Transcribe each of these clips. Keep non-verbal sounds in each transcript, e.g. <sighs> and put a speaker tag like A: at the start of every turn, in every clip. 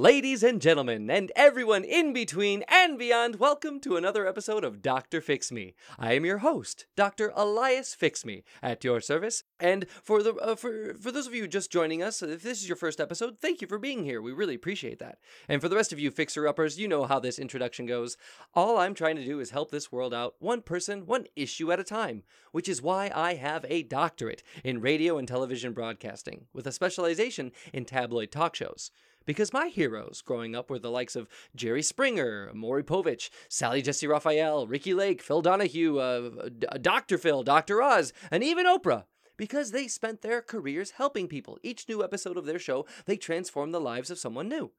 A: Ladies and gentlemen, and everyone in between and beyond, welcome to another episode of Dr. Fix Me. I am your host, Dr. Elias Fix Me, at your service. And for the uh, for for those of you just joining us, if this is your first episode, thank you for being here. We really appreciate that. And for the rest of you fixer uppers, you know how this introduction goes. All I'm trying to do is help this world out, one person, one issue at a time, which is why I have a doctorate in radio and television broadcasting, with a specialization in tabloid talk shows because my heroes growing up were the likes of Jerry Springer, Maury Povich, Sally Jessy Raphael, Ricki Lake, Phil Donahue, uh, Dr. Phil, Dr. Oz, and even Oprah. Because they spent their careers helping people. Each new episode of their show, they transformed the lives of someone new.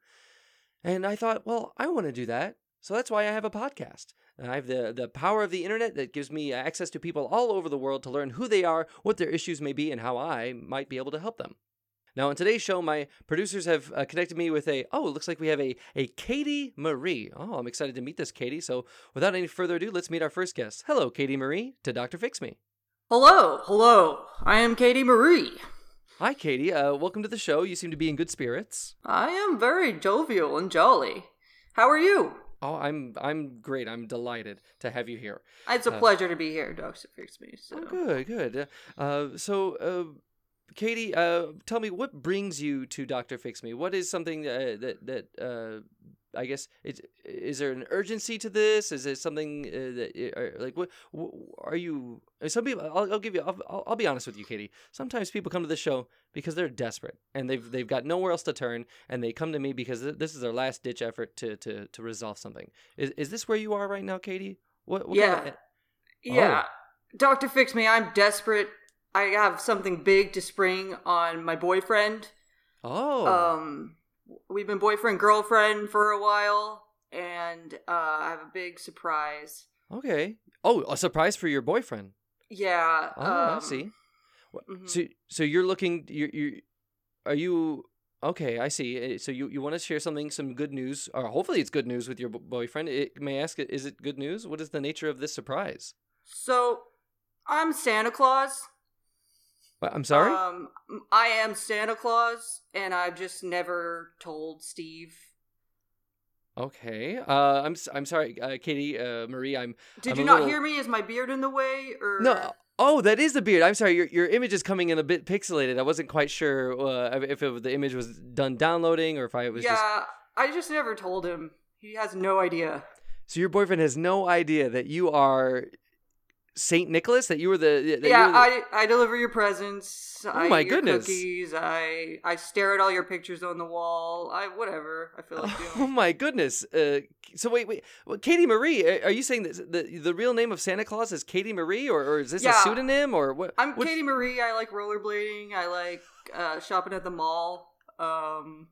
A: And I thought, well, I want to do that. So that's why I have a podcast. I have the, the power of the internet that gives me access to people all over the world to learn who they are, what their issues may be, and how I might be able to help them. Now, on today's show, my producers have uh, connected me with a, oh, it looks like we have a, a Katie Marie. Oh, I'm excited to meet this Katie. So, without any further ado, let's meet our first guest. Hello, Katie Marie, to Dr. Fix Me.
B: Hello, hello. I am Katie Marie.
A: Hi, Katie. Uh, welcome to the show. You seem to be in good spirits.
B: I am very jovial and jolly. How are you?
A: Oh, I'm I'm great. I'm delighted to have you here.
B: It's a uh, pleasure to be here, Dr. Fix Me. So.
A: Oh, good, good. Uh, so, uh, Katie, uh, tell me what brings you to Doctor Fix Me. What is something uh, that that uh, I guess it's is there an urgency to this? Is it something uh, that are, like what, what, are you? Some people, I'll, I'll give you. I'll, I'll, be honest with you, Katie. Sometimes people come to the show because they're desperate and they've they've got nowhere else to turn, and they come to me because this is their last ditch effort to to to resolve something. Is is this where you are right now, Katie?
B: What? what yeah, kind of, yeah. Oh. Doctor Fix Me. I'm desperate I have something big to spring on my boyfriend.
A: Oh.
B: Um, we've been boyfriend girlfriend for a while, and uh, I have a big surprise.
A: Okay. Oh, a surprise for your boyfriend.
B: Yeah.
A: Oh, um, I see. Mm-hmm. So, so you're looking. You, you, are you? Okay, I see. Eh, so you, you want to share something, some good news, or hopefully it's good news with your boyfriend. It, may I ask, is it good news? What is the nature of this surprise?
B: So, I'm Santa Claus.
A: I'm sorry.
B: Um, I am Santa Claus, and I've just never told Steve.
A: Okay. Uh, I'm I'm sorry, uh, Katie uh, Marie. I'm.
B: Did
A: I'm
B: you not little... hear me? Is my beard in the way, or
A: no? Oh, that is the beard. I'm sorry. Your your image is coming in a bit pixelated. I wasn't quite sure uh, if it, the image was done downloading or if I was.
B: Yeah,
A: just...
B: I just never told him. He has no idea.
A: So your boyfriend has no idea that you are Saint Nicholas that you were the
B: yeah
A: were the...
B: I I deliver your presents.
A: Oh I my goodness!
B: Cookies. I I stare at all your pictures on the wall. I whatever I feel like <laughs> doing.
A: Oh my goodness! Uh, so wait wait, well, Katie Marie, are you saying that the the real name of Santa Claus is Katie Marie, or, or is this yeah. a pseudonym, or what?
B: I'm what... Katie Marie. I like rollerblading. I like uh, shopping at the mall. Um,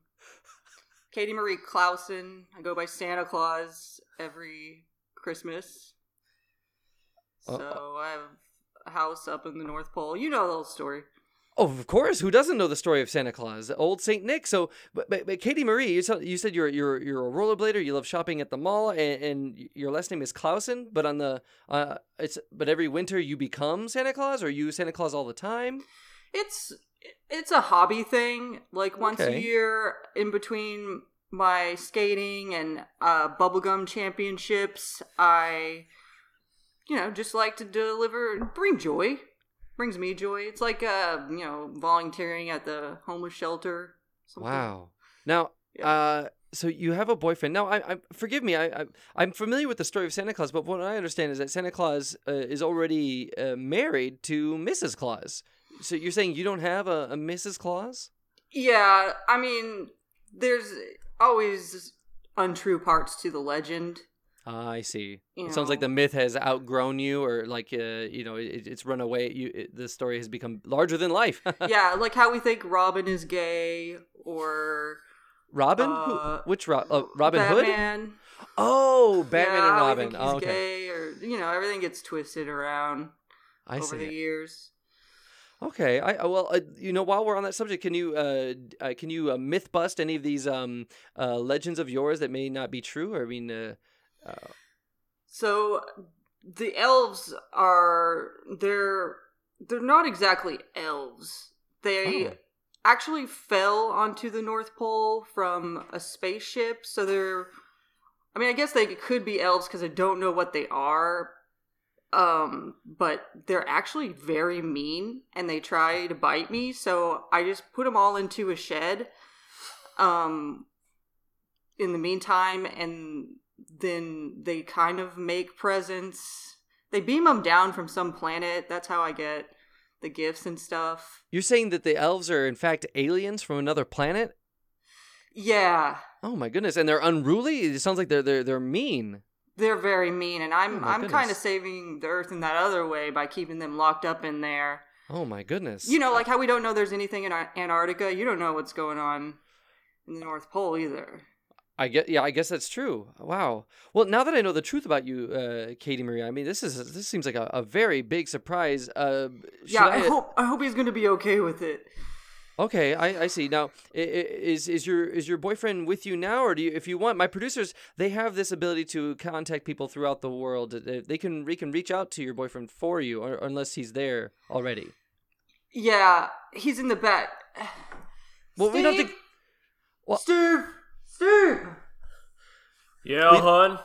B: Katie Marie Clausen. I go by Santa Claus every Christmas. Uh, so I have a house up in the North Pole. You know the whole story.
A: Oh, of course. Who doesn't know the story of Santa Claus, old Saint Nick? So, but, but, but Katie Marie, you, you said you're you're you're a rollerblader. You love shopping at the mall, and, and your last name is Clausen. But on the uh, it's but every winter you become Santa Claus, or you Santa Claus all the time.
B: It's it's a hobby thing. Like once okay. a year, in between my skating and uh, bubblegum championships, I you know, just like to deliver, bring joy. Brings me joy. It's like, uh, you know, volunteering at the homeless shelter.
A: Something. Wow. Now, yeah. uh, so you have a boyfriend. Now, I, I forgive me. I, I am familiar with the story of Santa Claus, but what I understand is that Santa Claus uh, is already uh, married to Mrs. Claus. So you're saying you don't have a, a Mrs. Claus?
B: Yeah, I mean, there's always untrue parts to the legend.
A: Uh, I see. You it know. sounds like the myth has outgrown you, or like uh, you know, it, it's run away. You, it, the story has become larger than life. <laughs>
B: yeah, like how we think Robin is gay, or
A: Robin, uh, Who, which uh, Robin
B: Batman.
A: Hood? Oh, Batman
B: yeah,
A: and Robin.
B: We
A: think he's oh, okay.
B: gay, or you know, everything gets twisted around
A: I
B: over the
A: it.
B: years.
A: Okay, I well, uh, you know, while we're on that subject, can you uh, uh can you uh, myth bust any of these um uh legends of yours that may not be true? Or I mean, uh,
B: so the elves are they're they're not exactly elves. They oh. actually fell onto the North Pole from a spaceship. So they're, I mean, I guess they could be elves because I don't know what they are. Um, but they're actually very mean and they try to bite me. So I just put them all into a shed. Um, in the meantime, and then they kind of make presents. They beam them down from some planet. That's how I get the gifts and stuff.
A: You're saying that the elves are in fact aliens from another planet?
B: Yeah.
A: Oh my goodness, and they're unruly. It sounds like they're they're they're mean.
B: They're very mean, and I'm oh I'm kind of saving the Earth in that other way by keeping them locked up in there.
A: Oh my goodness!
B: You know, like how we don't know there's anything in Antarctica. You don't know what's going on in the North Pole either.
A: I get yeah, I guess that's true. Wow. Well, now that I know the truth about you, uh, Katie Marie, I mean, this is this seems like a, a very big surprise. Uh,
B: yeah, I, I, hope I hope he's going to be okay with it.
A: Okay, I, I see. Now, is is your is your boyfriend with you now, or do you, if you want, my producers they have this ability to contact people throughout the world. They can they can reach out to your boyfriend for you, or, unless he's there already.
B: Yeah, he's in the back.
A: Well, Steve? we don't think.
B: Well, Steve. Steve.
C: Yeah, we... hon.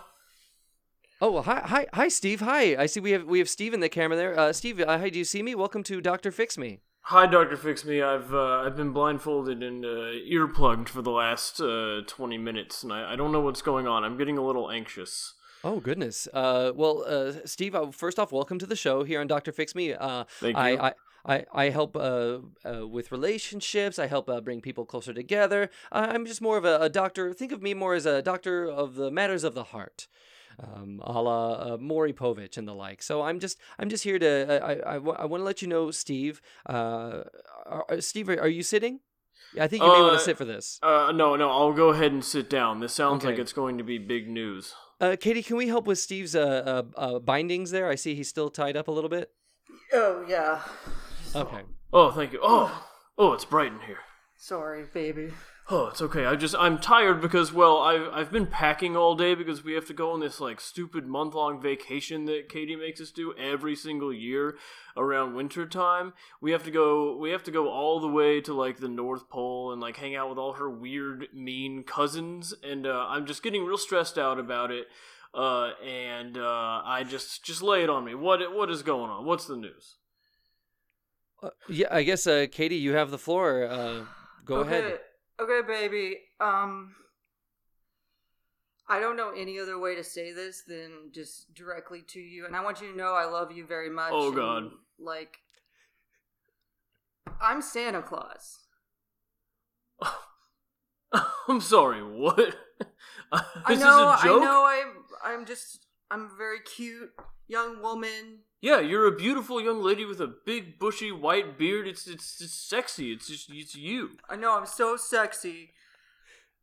A: Oh, well, hi, hi, hi, Steve. Hi. I see we have we have Steve in the camera there. Uh, Steve, uh, hi. Do you see me? Welcome to Doctor Fix Me.
C: Hi, Doctor Fix Me. I've uh, I've been blindfolded and uh, earplugged for the last uh, twenty minutes, and I, I don't know what's going on. I'm getting a little anxious.
A: Oh goodness. Uh, well, uh, Steve, uh, first off, welcome to the show here on Doctor Fix Me. Uh,
C: Thank you. I,
A: I, I, I help uh, uh, with relationships. I help uh, bring people closer together. I'm just more of a, a, doctor. Think of me more as a doctor of the matters of the heart, um, a la uh, Maury Povich and the like. So I'm just I'm just here to I I, I want to let you know, Steve. Uh, are, Steve, are, are you sitting? I think you may want to uh, sit for this.
C: Uh, no, no, I'll go ahead and sit down. This sounds okay. like it's going to be big news.
A: Uh, Katie, can we help with Steve's uh, uh, uh, bindings there? I see he's still tied up a little bit.
B: Oh yeah.
A: Okay.
C: Oh, thank you. Oh, oh, it's bright in here.
B: Sorry, baby.
C: Oh, it's okay. I just I'm tired because well, I've I've been packing all day because we have to go on this like stupid month long vacation that Katie makes us do every single year around winter time. We have to go we have to go all the way to like the North Pole and like hang out with all her weird mean cousins and uh, I'm just getting real stressed out about it. Uh, and uh, I just just lay it on me. What what is going on? What's the news?
A: Uh, yeah, I guess uh, Katie, you have the floor. Uh, go <sighs>
B: okay.
A: ahead.
B: Okay, baby. Um, I don't know any other way to say this than just directly to you, and I want you to know I love you very much.
C: Oh God! And,
B: like, I'm Santa Claus. <laughs>
C: I'm sorry. What? <laughs>
B: I know. I know. I'm. I'm just. I'm a very cute young woman
C: yeah, you're a beautiful young lady with a big bushy white beard. It's it's, it's sexy. It's just it's you.
B: I know I'm so sexy.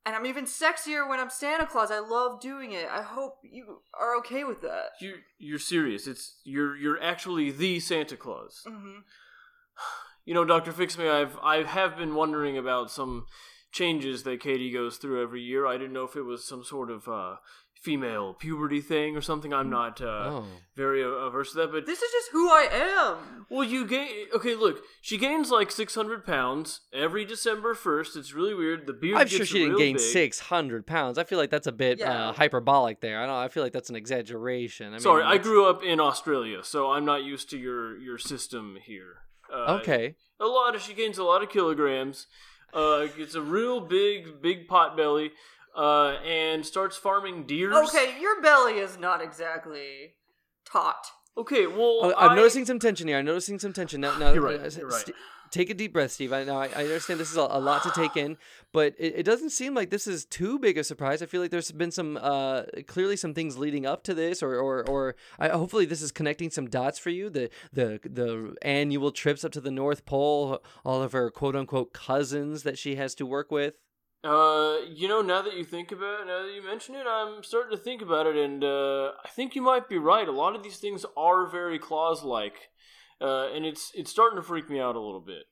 B: And I'm even sexier when I'm Santa Claus. I love doing it. I hope you are okay with that.
C: You you're serious. It's you're you're actually the Santa Claus.
B: hmm <sighs>
C: You know, Doctor Fix Me. I've I have been wondering about some changes that Katie goes through every year. I didn't know if it was some sort of uh, female puberty thing or something. I'm not uh, oh. very averse to that, but
B: this is just who I am.
C: Well, you gain. Okay, look, she gains like 600 pounds every December 1st. It's really weird. The beard.
A: I'm sure she didn't gain
C: big.
A: 600 pounds. I feel like that's a bit yeah. uh, hyperbolic there. I don't. I feel like that's an exaggeration. I
C: Sorry, I grew up in Australia, so I'm not used to your your system here.
A: Uh, okay.
C: A lot of she gains a lot of kilograms. Uh, gets a real big, big pot belly uh, and starts farming deers.
B: Okay, your belly is not exactly taut.
C: Okay, well,
A: oh, I'm I... noticing some tension here. I'm noticing some tension now. <sighs> now
C: you're right. Uh, you're right. St-
A: take a deep breath, Steve. I know I, I understand this is a, a, lot to take in, but it, it, doesn't seem like this is too big a surprise. I feel like there's been some uh, clearly some things leading up to this, or or or I, hopefully this is connecting some dots for you. The the the annual trips up to the North Pole, all of her quote unquote cousins that she has to work with.
C: Uh, you know, now that you think about it, now that you mention it, I'm starting to think about it, and uh, I think you might be right. A lot of these things are very Claus-like, uh, and it's it's starting to freak me out a little bit.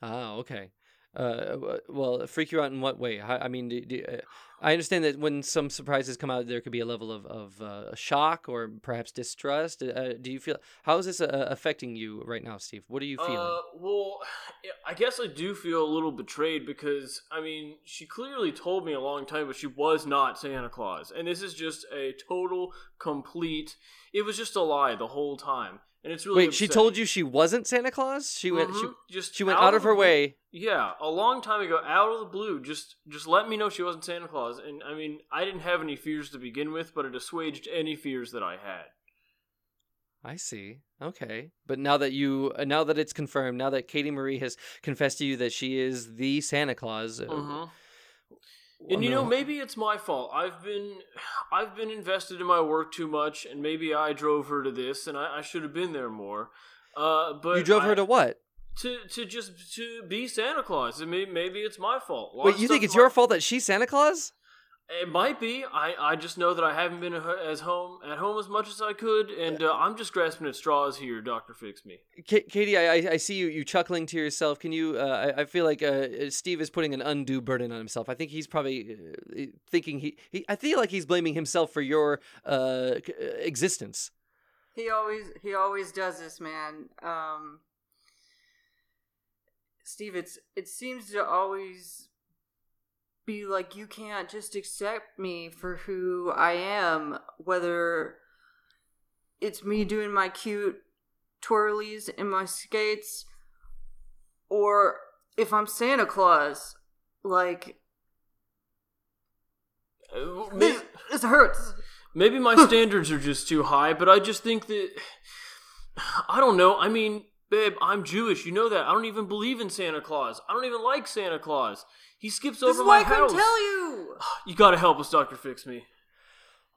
A: Ah, okay. Uh, well, freak you out in what way? I, I mean, do, do, uh, I understand that when some surprises come out, there could be a level of of uh, shock or perhaps distrust. Uh, do you feel how is this uh, affecting you right now, Steve? What are you feeling?
C: Uh, well, <sighs> I guess I do feel a little betrayed because I mean, she clearly told me a long time, but she was not Santa Claus, and this is just a total, complete. It was just a lie the whole time and it's really
A: wait. Upsetting. She told you she wasn't Santa Claus. She went. Mm-hmm. She just she went out,
C: out
A: of her way.
C: Yeah, a long time ago, out of the blue, just just let me know she wasn't Santa Claus. And I mean, I didn't have any fears to begin with, but it assuaged any fears that I had.
A: I see. Okay, but now that you, uh, now that it's confirmed, now that Katie Marie has confessed to you that she is the Santa Claus. Uh,
C: mm-hmm. And you know, maybe it's my fault. I've been, <sighs> I've been invested in my work too much, and maybe I drove her to this, and I, I should have been there more. Uh, but
A: you drove
C: I,
A: her to what?
C: To to just to be Santa Claus. I mean, maybe it's my fault.
A: Wait, you think it's your fault that she's Santa Claus?
C: It might be. I, I just know that I haven't been as home at home as much as I could, and uh, I'm just grasping at straws here. Doctor, fix me.
A: K- Katie, I, I see you you chuckling to yourself. Can you? Uh, I, I feel like uh, Steve is putting an undue burden on himself. I think he's probably uh, thinking he, he. I feel like he's blaming himself for your uh, uh, existence.
B: He always he always does this, man. Um, Steve, it's it seems to always be like, you can't just accept me for who I am, whether it's me doing my cute twirlies in my skates or if I'm Santa Claus. Like, uh, maybe, this, this hurts.
C: Maybe my <laughs> standards are just too high, but I just think that. I don't know. I mean, babe, I'm Jewish. You know that. I don't even believe in Santa Claus. I don't even like Santa Claus. He skips
B: this
C: over my
B: is why I
C: couldn't
B: tell you. <sighs>
C: You gotta help us, Doctor. Fix me.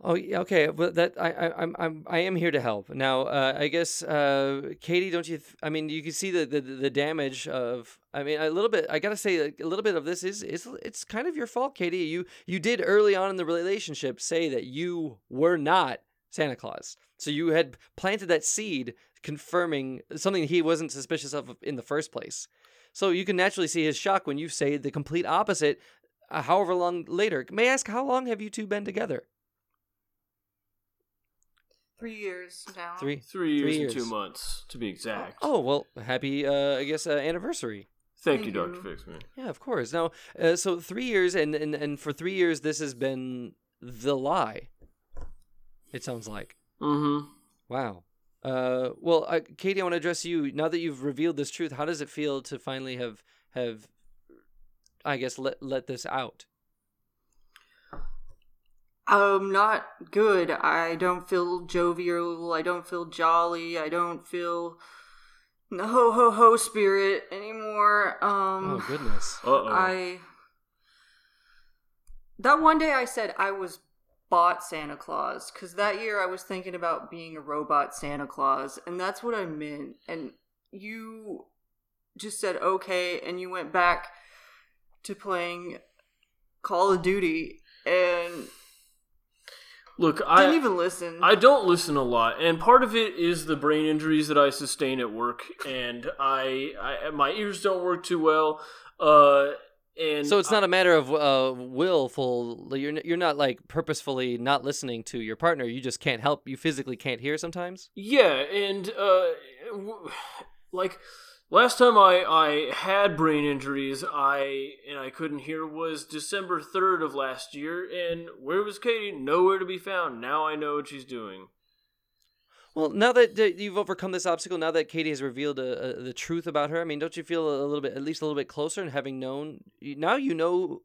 A: Oh, okay. But that I, I, I'm, I'm, I am here to help. Now, uh, I guess, uh, Katie, don't you? Th- I mean, you can see the, the, the damage of. I mean, a little bit. I gotta say, a little bit of this is, is, it's kind of your fault, Katie. You, you did early on in the relationship say that you were not Santa Claus. So you had planted that seed, confirming something he wasn't suspicious of in the first place. So you can naturally see his shock when you say the complete opposite, uh, however long later. May I ask, how long have you two been together?
B: Three years now.
A: Three,
C: three years, three years. and two months, to be exact.
A: Oh, well, happy, uh, I guess, uh, anniversary.
C: Thank, Thank you, Dr. Fixman.
A: Yeah, of course. Now, uh, so three years, and, and, and for three years, this has been the lie. It sounds like.
C: Mm-hmm.
A: Wow. Uh, well, uh, Katie, I want to address you. Now that you've revealed this truth, how does it feel to finally have have, I guess, let let this out?
B: Um, not good. I don't feel jovial. I don't feel jolly. I don't feel the ho ho ho spirit anymore. Um,
A: oh goodness.
C: Uh-oh.
B: I that one day I said I was bought Santa Claus because that year I was thinking about being a robot Santa Claus, and that's what I meant. And you just said okay, and you went back to playing Call of Duty, and
C: Look, I
B: didn't even listen.
C: I don't listen a lot, and part of it is the brain injuries that I sustain at work, and I, I my ears don't work too well. Uh, and
A: so it's not a matter of uh, willful. You're you're not like purposefully not listening to your partner. You just can't help. You physically can't hear sometimes.
C: Yeah, and uh, like last time I I had brain injuries, I and I couldn't hear was December third of last year. And where was Katie? Nowhere to be found. Now I know what she's doing.
A: Well, now that you've overcome this obstacle, now that Katie has revealed a, a, the truth about her, I mean, don't you feel a little bit, at least a little bit closer, and having known now you know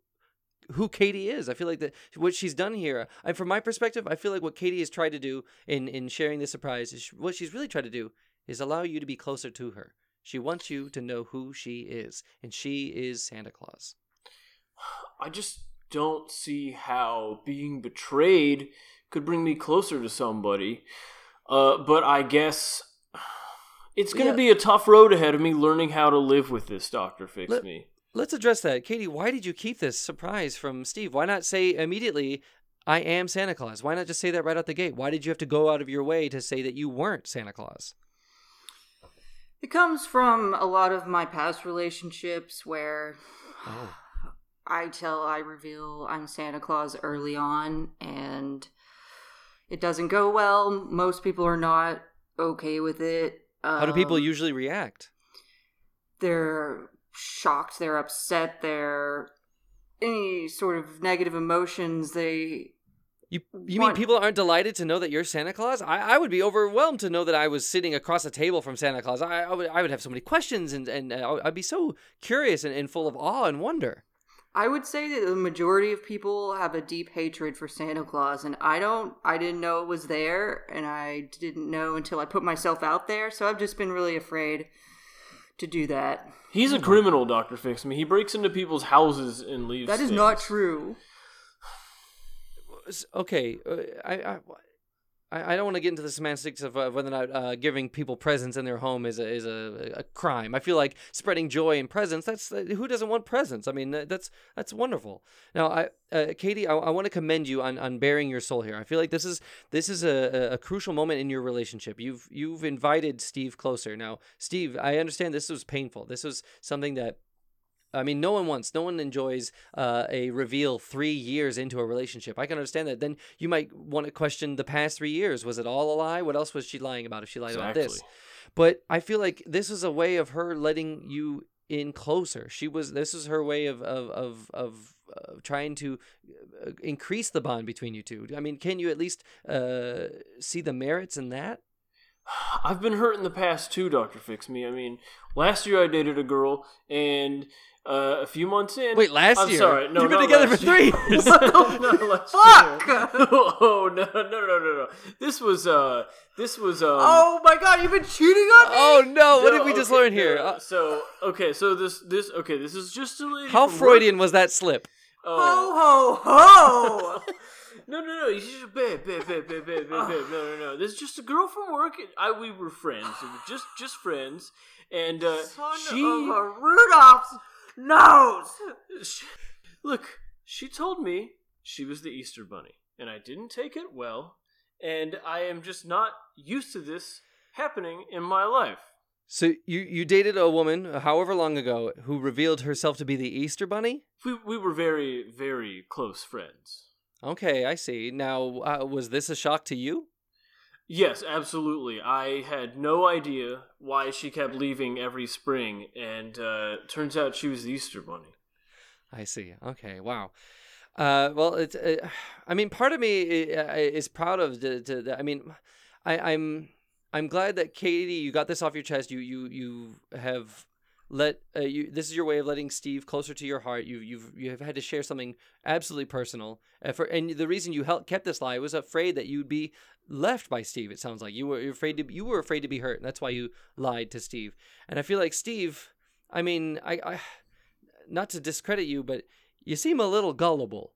A: who Katie is. I feel like that what she's done here, and from my perspective, I feel like what Katie has tried to do in in sharing the surprise is what she's really tried to do is allow you to be closer to her. She wants you to know who she is, and she is Santa Claus.
C: I just don't see how being betrayed could bring me closer to somebody. Uh, but I guess it's going to yeah. be a tough road ahead of me learning how to live with this, Doctor Fix Let, Me.
A: Let's address that. Katie, why did you keep this surprise from Steve? Why not say immediately, I am Santa Claus? Why not just say that right out the gate? Why did you have to go out of your way to say that you weren't Santa Claus?
B: It comes from a lot of my past relationships where
A: Oh.
B: I tell, I reveal I'm Santa Claus early on, and it doesn't go well. Most people are not okay with it.
A: How do people
B: Um,
A: usually react?
B: They're shocked, they're upset, they're any sort of negative emotions. They
A: You you mean people aren't delighted to know that you're Santa Claus? I, I would be overwhelmed to know that I was sitting across a table from Santa Claus. I, I would I would have so many questions and and uh, I'd be so curious and, and full of awe and wonder.
B: I would say that the majority of people have a deep hatred for Santa Claus, and I don't. I didn't know it was there, and I didn't know until I put myself out there. So I've just been really afraid to do that.
C: He's a criminal, Doctor Fix Me. He breaks into people's houses and leaves.
B: That is
C: things.
B: not true.
A: Okay, uh, I. I I I don't want to get into the semantics of whether or not uh, giving people presents in their home is a is a, a crime. I feel like spreading joy and presents. That's uh, who doesn't want presents. I mean, that's that's wonderful. Now, I, uh, Katie, I, I want to commend you on, on bearing your soul here. I feel like this is this is a- a crucial moment in your relationship. You've you've invited Steve closer. Now, Steve, I understand this was painful. This was something that I mean, no one wants, no one enjoys uh, a reveal three years into a relationship. I can understand that. Then you might want to question the past three years. Was it all a lie? What else was she lying about if she lied about this? But I feel like this is a way of her letting you in closer. She was. This is her way of of of of. Uh, trying to uh, increase the bond between you two. I mean, can you at least uh, see the merits in that?
C: I've been hurt in the past too, Doctor Fix Me. I mean, last year I dated a girl, and uh, a few months in.
A: Wait, last
C: I'm
A: year?
C: sorry, no,
A: You've been together for three <laughs> years. <laughs>
B: Fuck! <laughs>
C: oh no, no, no, no, no! This was uh, this was um.
B: oh my god, you've been cheating on me.
A: Oh no! What did we just
C: okay,
A: learn here?
C: no,
A: Uh,
C: so okay, so this this okay, this is just a lady.
A: how Freudian was that slip?
C: Oh.
B: Ho ho ho!
C: No, no, no. He's just babe, babe, babe, babe, babe, babe, babe. No, no, no. This is just a girl from work. I we were friends. We were just just friends, and uh,
B: Son
C: she,
B: of a Rudolph's nose.
C: she look. She told me she was the Easter Bunny, and I didn't take it well, and I am just not used to this happening in my life.
A: So you you dated a woman, however long ago, who revealed herself to be the Easter Bunny?
C: We we were very very close friends.
A: Okay, I see. Now, uh, was this a shock to you?
C: Yes, absolutely. I had no idea why she kept leaving every spring, and uh, turns out she was the Easter Bunny.
A: I see. Okay, wow. Uh, well, it's. Uh, <sighs> I mean, part of me uh, is proud of the. the, the I mean, I, I'm. I'm glad that Katie, you got this off your chest. You you you have let uh, you. This is your way of letting Steve closer to your heart. You you've you have had to share something absolutely personal. Uh, for, and the reason you kept this lie was afraid that you'd be left by Steve. It sounds like you were afraid to you were afraid to be hurt, and that's why you lied to Steve. And I feel like Steve. I mean, I, I not to discredit you, but you seem a little gullible.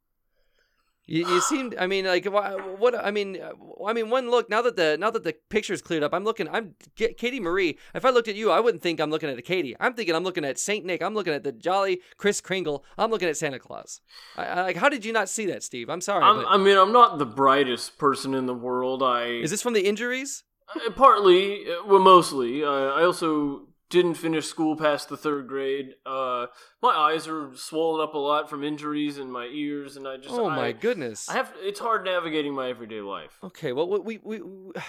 A: You, you seem. I mean, like what? I mean, I mean, one look. Now that the now that the picture's cleared up, I'm looking. I'm Katie Marie. If I looked at you, I wouldn't think I'm looking at a Katie. I'm thinking I'm looking at Saint Nick. I'm looking at the jolly Kris Kringle. I'm looking at Santa Claus. I, I, like, how did you not see that, Steve? I'm sorry.
C: I'm,
A: but
C: I mean, I'm not the brightest person in the world. I
A: is this from the injuries?
C: uh, partly, uh, well, mostly. Uh, I also didn't finish school past the third grade. Uh, my eyes are swollen up a lot from injuries in my ears, and I just
A: Oh
C: I,
A: my goodness.
C: I have it's hard navigating my everyday life.
A: Okay, well, we, we, we <sighs>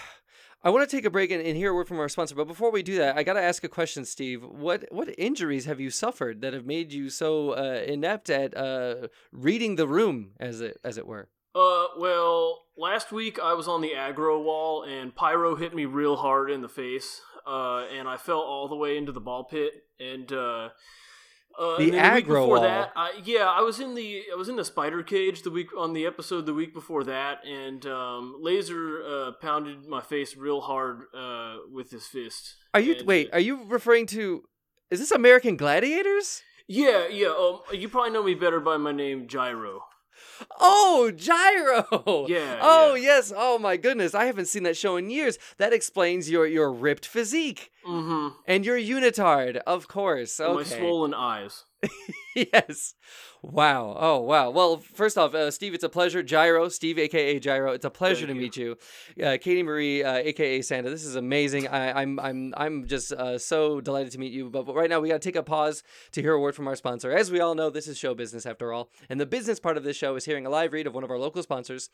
A: I want to take a break and, and hear a word from our sponsor. But before we do that, I got to ask a question, Steve. What what injuries have you suffered that have made you so uh, inept at uh, reading the room, as it as it were?
C: Uh, well, last week I was on the aggro wall and Pyro hit me real hard in the face. Uh, and I fell all the way into the ball pit. And uh, uh,
A: The
C: and then week
A: aggro
C: before
A: wall.
C: that, I, yeah, I was in the I was in the spider cage the week on the episode the week before that, and um, Laser uh, pounded my face real hard uh, with his fist.
A: Are you
C: And,
A: wait? Are you referring to? Is this American Gladiators?
C: yeah, yeah. Um, you probably know me better by my name Gyro.
A: Oh, Gyro.
C: Yeah, <laughs>
A: Oh
C: yeah.
A: yes. Oh my goodness. I haven't seen that show in years. That explains your your ripped physique
C: Mm-hmm.
A: and your unitard, of course. Okay.
C: My swollen eyes. <laughs>
A: yes. Wow. Oh, wow. Well, first off, uh, Steve, it's a pleasure. Gyro, Steve, aka Gyro, it's a pleasure
C: Thank
A: to
C: you.
A: meet you. Uh, Katie Marie, uh, aka Santa, this is amazing. I, I'm, I'm, I'm just uh, so delighted to meet you. But, but right now, we got to take a pause to hear a word from our sponsor. As we all know, this is show business after all, and the business part of this show is hearing a live read of one of our local sponsors.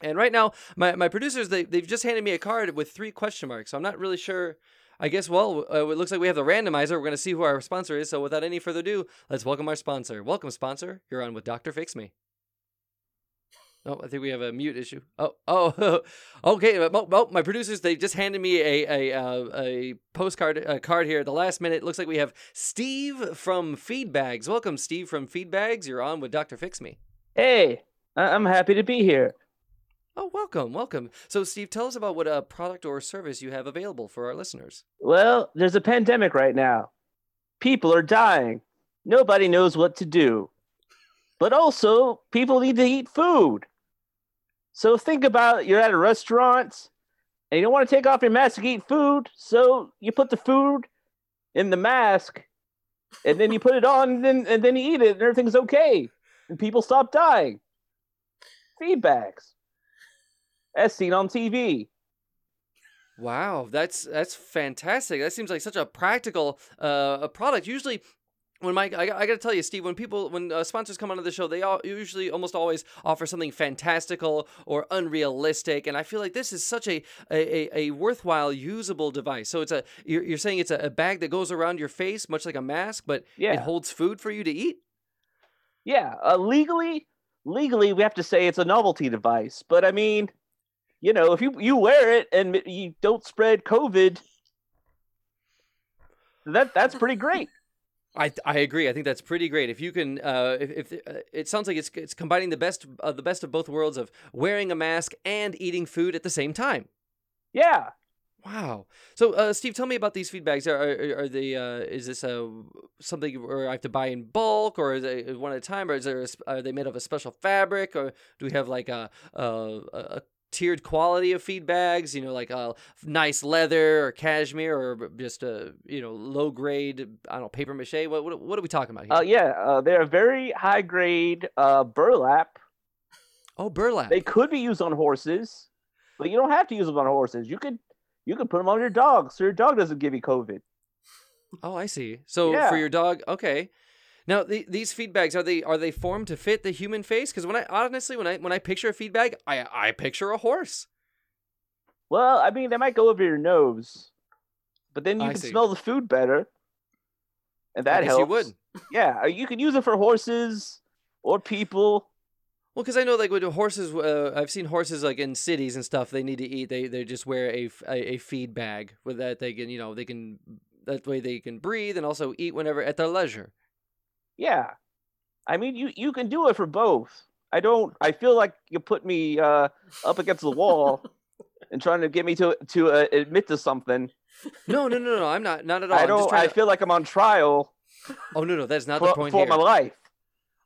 A: And right now, my, my producers they they've just handed me a card with three question marks. So I'm not really sure. I guess well, uh, it looks like we have the randomizer. We're going to see who our sponsor is. So without any further ado, let's welcome our sponsor. Welcome, sponsor. You're on with Doctor Fix Me. Oh, I think we have a mute issue. Oh, oh, <laughs> okay. Oh, my producers they just handed me a a uh, a postcard a card here at the last minute. Looks like we have Steve from Feedbags. Welcome, Steve from Feedbags. You're on with Doctor Fix Me.
D: Hey, I'm happy to be here.
A: Oh, welcome, welcome. So, Steve, tell us about what a product or service you have available for our listeners.
D: Well, there's a pandemic right now. People are dying. Nobody knows what to do. But also, people need to eat food. So think about you're at a restaurant and you don't want to take off your mask to eat food. So you put the food in the mask and then you put it on and then, and then you eat it and everything's okay. And people stop dying. Feedbags. As seen on TV.
A: Wow, that's that's fantastic. That seems like such a practical uh, a product. Usually, when Mike, I, I got to tell you, Steve, when people when uh, sponsors come onto the show, they all usually almost always offer something fantastical or unrealistic, and I feel like this is such a a, a worthwhile usable device. So it's a you're, you're saying it's a, a bag that goes around your face, much like a mask, but
D: Yeah.
A: it holds food for you to eat.
D: Yeah, uh, legally, legally, we have to say it's a novelty device. But I mean, you know, if you you wear it and you don't spread COVID, that that's pretty great.
A: I I agree. I think that's pretty great. If you can, uh, if, if uh, it sounds like it's it's combining the best uh, the best of both worlds of wearing a mask and eating food at the same time.
D: Yeah.
A: Wow. So, uh, Steve, tell me about these feed bags. Are are, are they? Uh, is this a something where I have to buy in bulk, or is it one at a time, or is there? A, are they made of a special fabric, or do we have like a a, a a tiered quality of feed bags? You know, like a nice leather or cashmere, or just a you know low grade. I don't know paper mache. What what, what are we talking about here?
D: Uh, yeah, uh, they're very high grade uh, burlap.
A: oh, burlap.
D: They could be used on horses, but you don't have to use them on horses. You could you could put them on your dog, so your dog doesn't give you COVID.
A: Oh, I see. So
D: Yeah.
A: for your dog, okay. Now the, these feed bags are they are they formed to fit the human face? Because when I honestly when I when I picture a feed bag, I I picture a horse.
D: Well, I mean, they might go over your nose, but then you
A: I
D: can
A: see.
D: smell the food better, and that helps.
A: you would.
D: Yeah, uh, you can use it for horses or people.
A: Well, because I know like with horses, uh, I've seen horses like in cities and stuff. They need to eat. They they just wear a a feed bag with that they can you know they can that way they can breathe and also eat whenever at their leisure.
D: Yeah, I mean, you you can do it for both. I don't. I feel like you put me uh, up against the wall <laughs> and trying to get me to to uh, admit to something.
A: No, no, no, no. I'm not not at all.
D: I
A: I'm just
D: don't. I
A: to-
D: feel like I'm on trial
A: oh no, no, that's not the
D: for,
A: point
D: for
A: here.
D: my life.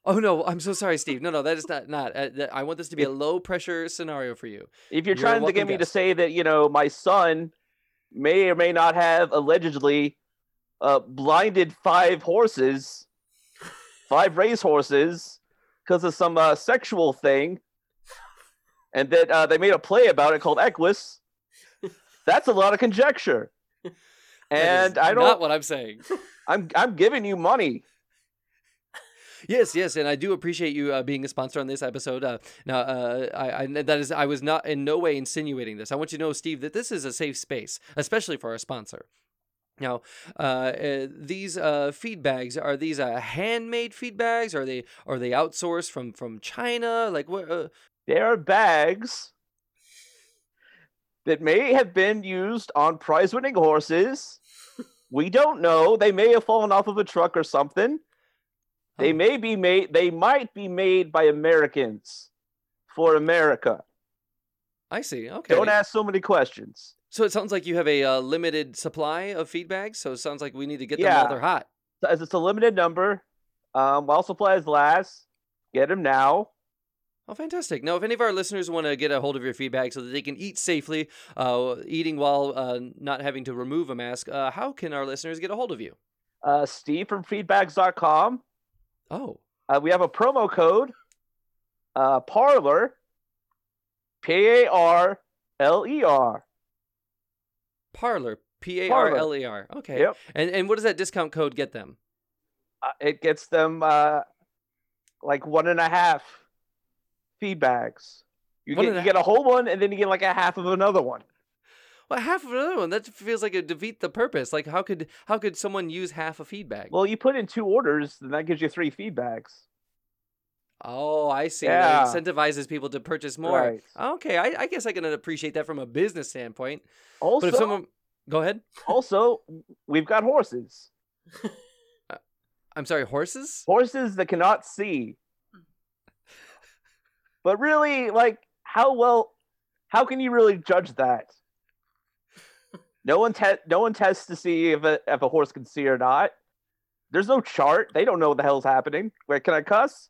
A: Oh no, I'm so sorry, Steve. No, no, that is not not. Uh, I want this to be a low pressure scenario for you.
D: If you're
A: You're
D: trying to get me to say that you know my son may or may not have allegedly uh, blinded five horses, five race horses, because of some uh, sexual thing, and that uh, they made a play about it called Equus. That's a lot of conjecture, <laughs> and
A: is
D: I
A: not
D: don't.
A: what I'm saying. <laughs>
D: I'm I'm giving you money.
A: Yes, yes, and I do appreciate you uh, being a sponsor on this episode. Uh, now, uh, I, I that is, I was not in no way insinuating this. I want you to know, Steve, that this is a safe space, especially for our sponsor. Now, uh, uh, these uh, feed bags are these uh, handmade feed bags? Are they are they outsourced from from China? Like what? Uh,
D: There are bags that may have been used on prize-winning horses. We don't know. They may have fallen off of a truck or something. They may be made. They might be made by Americans for America.
A: I see. Okay.
D: Don't ask so many questions.
A: So it sounds like you have a uh, limited supply of feed bags. So it sounds like we need to get them
D: Yeah.
A: while they're hot.
D: As it's a limited number, um, while supplies last, get them now.
A: Oh, fantastic! Now, if any of our listeners want to get a hold of your feedbags so that they can eat safely, uh, eating while uh, not having to remove a mask, uh, how can our listeners get a hold of you?
D: Uh, Steve from feedbags.com
A: Oh.
D: Uh, we have a promo code. Uh, Parler. P A R L E R.
A: Parler. P A R L E R. Okay.
D: Yep.
A: And and what does that discount code get them?
D: Uh, it gets them uh, like one and a half feedbags. You
A: One
D: get
A: and a
D: you get a whole one, and then you get like a half of another one.
A: Well, half of another one. That feels like it defeat the purpose. Like how could how could someone use half a feedbag?
D: Well, you put in two orders, then that gives you three feedbags.
A: Oh, I see.
D: Yeah.
A: That incentivizes people to purchase more.
D: Right.
A: Okay, I, I guess I can appreciate that from a business standpoint.
D: Also,
A: But if someone, go ahead.
D: also, we've got horses.
A: Uh, I'm sorry, horses.
D: Horses that cannot see. <laughs> But really, like, how well, how can you really judge that? No one te- no one tests to see if a if a horse can see or not. There's no chart. They don't know what the hell's happening. Wait, can I cuss?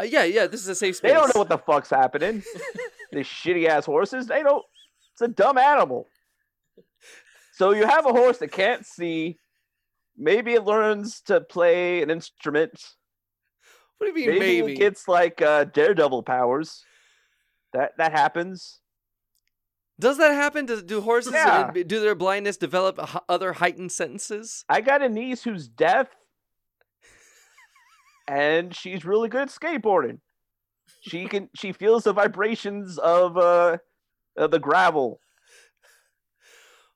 A: Uh, yeah, yeah. This is a safe space.
D: They don't know what the fuck's happening. <laughs> These shitty ass horses. They don't. It's a dumb animal. So you have a horse that can't see. Maybe it learns to play an instrument.
A: What do you mean,
D: Maybe,
A: maybe?
D: it gets like uh, daredevil powers. That that happens.
A: Does that happen? Do, do horses
D: Yeah.
A: do their blindness develop h- other heightened senses?
D: I got a niece who's deaf, and she's really good at skateboarding. She can she feels the vibrations of uh, of the gravel.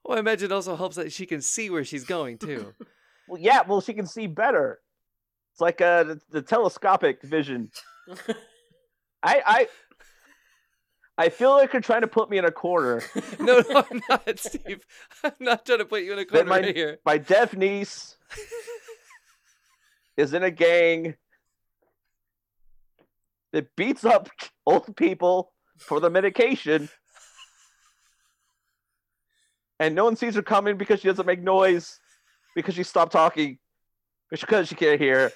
A: Well, I imagine it also helps that she can see where she's going too. <laughs>
D: Well, yeah, well, she can see better. It's like uh, the, the telescopic vision. <laughs> I, I, I feel like you're trying to put me in a corner. <laughs>
A: no, no, I'm not, Steve. I'm not trying to put you in a corner
D: my-
A: right here.
D: My deaf niece is in a gang that beats up <laughs> old people for the medication, and no one sees her coming because she doesn't make noise, because she stopped talking, because she can't hear.